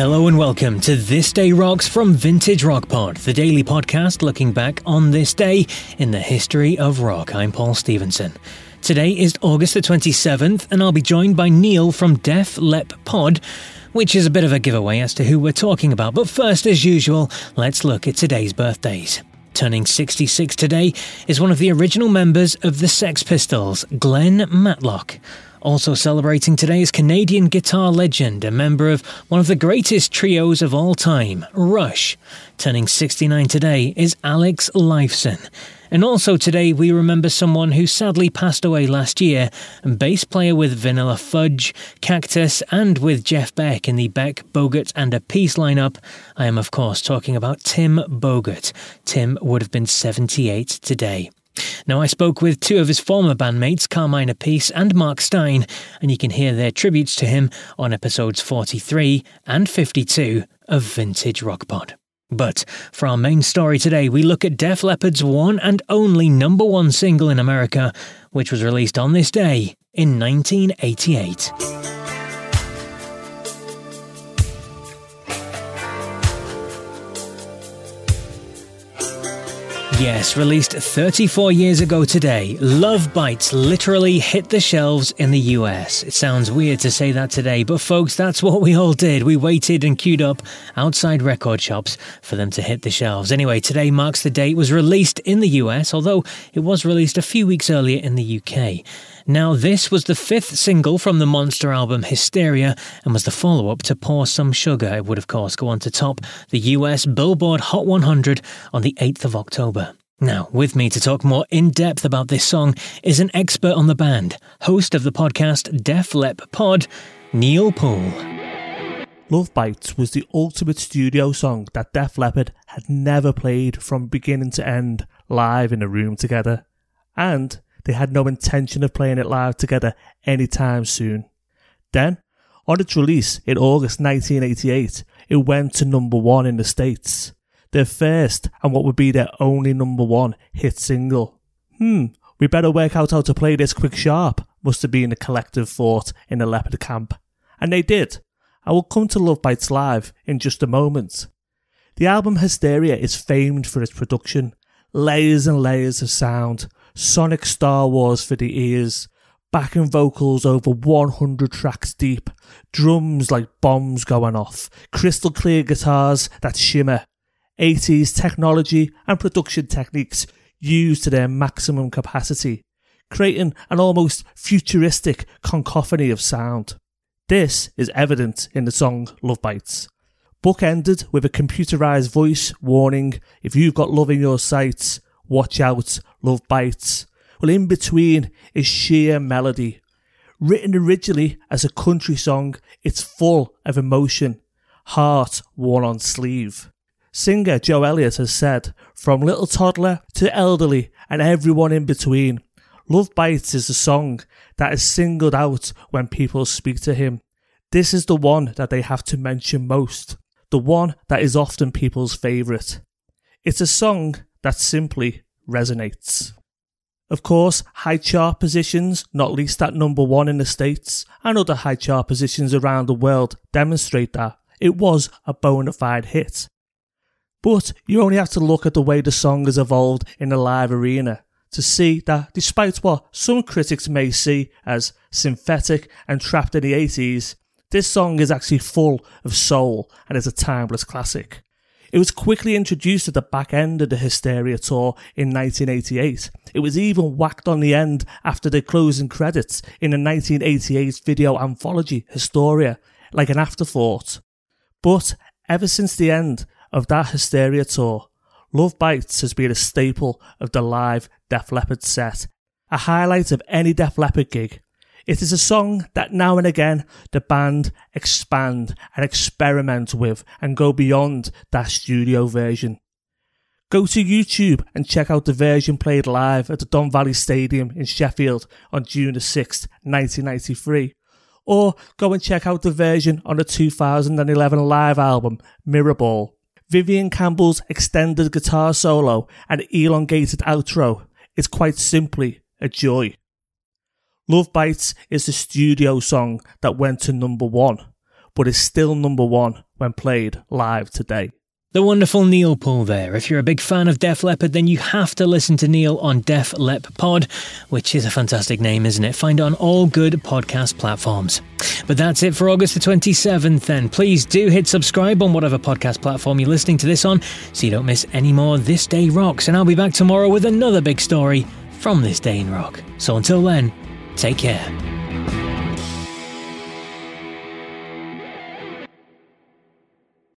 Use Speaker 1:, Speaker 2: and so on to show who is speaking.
Speaker 1: Hello and welcome to This Day Rocks from Vintage Rock Pod, the daily podcast looking back on this day in the history of rock. I'm Paul Stevenson. Today is August the 27th, and I'll be joined by Neil from Def Lep Pod, which is a bit of a giveaway as to who we're talking about. But first, as usual, let's look at today's birthdays. Turning 66 today is one of the original members of the Sex Pistols, Glenn Matlock. Also celebrating today is Canadian guitar legend, a member of one of the greatest trios of all time, Rush. Turning 69 today is Alex Lifeson. And also today we remember someone who sadly passed away last year, bass player with Vanilla Fudge, Cactus, and with Jeff Beck in the Beck, Bogert, and Appice lineup. I am, of course, talking about Tim Bogert. Tim would have been 78 today. Now, I spoke with two of his former bandmates, Carmine Appice and Mark Stein, and you can hear their tributes to him on episodes 43 and 52 of Vintage Rock Pod. But for our main story today, we look at Def Leppard's one and only number one single in America, which was released on this day in 1988. Yes, released 34 years ago today, Love Bites literally hit the shelves in the US. It sounds weird to say that today, but folks, that's what we all did. We waited and queued up outside record shops for them to hit the shelves. Anyway, today marks the date it was released in the US, although it was released a few weeks earlier in the UK. Now, this was the fifth single from the Monster album Hysteria and was the follow up to Pour Some Sugar. It would, of course, go on to top the US Billboard Hot 100 on the 8th of October. Now, with me to talk more in depth about this song is an expert on the band, host of the podcast Def Lep Pod, Neil Poole.
Speaker 2: Love Bites was the ultimate studio song that Def Leppard had never played from beginning to end live in a room together. And they had no intention of playing it live together anytime soon. Then, on its release in August 1988, it went to number one in the States, their first and what would be their only number one hit single. Hmm, we better work out how to play this quick sharp, must have been a collective thought in the Leppard camp. And they did. I will come to Love Bites Live in just a moment. The album Hysteria is famed for its production, layers and layers of sound, sonic Star Wars for the ears, backing vocals over 100 tracks deep, drums like bombs going off, crystal clear guitars that shimmer, 80s technology and production techniques used to their maximum capacity, creating an almost futuristic cacophony of sound. This is evident in the song Love Bites. Bookended with a computerized voice warning if you've got love in your sights, watch out, love bites. Well, in between is sheer melody. Written originally as a country song, it's full of emotion, heart worn on sleeve. Singer Joe Elliott has said, from little toddler to elderly and everyone in between, Love Bites is a song that is singled out when people speak to him. This is the one that they have to mention most. the one that is often people's favourite. It's a song that simply resonates. Of course, high chart positions, not least at number one in the States, and other high chart positions around the world demonstrate that it was a bona fide hit. But you only have to look at the way the song has evolved in the live arena to see that despite what some critics may see as synthetic and trapped in the 80s, this song is actually full of soul and is a timeless classic. It was quickly introduced at the back end of the Hysteria tour in 1988. It was even whacked on the end after the closing credits in the 1988 video anthology Hysteria, like an afterthought. But ever since the end of that Hysteria tour, Love Bites has been a staple of the live Def Leppard set, a highlight of any Def Leppard gig. It is a song that now and again the band expand and experiment with and go beyond that studio version. Go to YouTube and check out the version played live at the Don Valley Stadium in Sheffield on June 6, 1993. Or go and check out the version on the 2011 live album Mirrorball. Vivian Campbell's extended guitar solo and elongated outro is quite simply a joy. Love Bites is the studio song that went to number one, but is still number one when played live today.
Speaker 1: The wonderful Neil Paul there. If you're a big fan of Def Leppard, then you have to listen to Neil on Def Lep Pod, which is a fantastic name, isn't it? Find on all good podcast platforms. But that's it for August the 27th, then. Please do hit subscribe on whatever podcast platform you're listening to this on so you don't miss any more This Day Rocks. And I'll be back tomorrow with another big story from This Day in Rock. So until then, take care.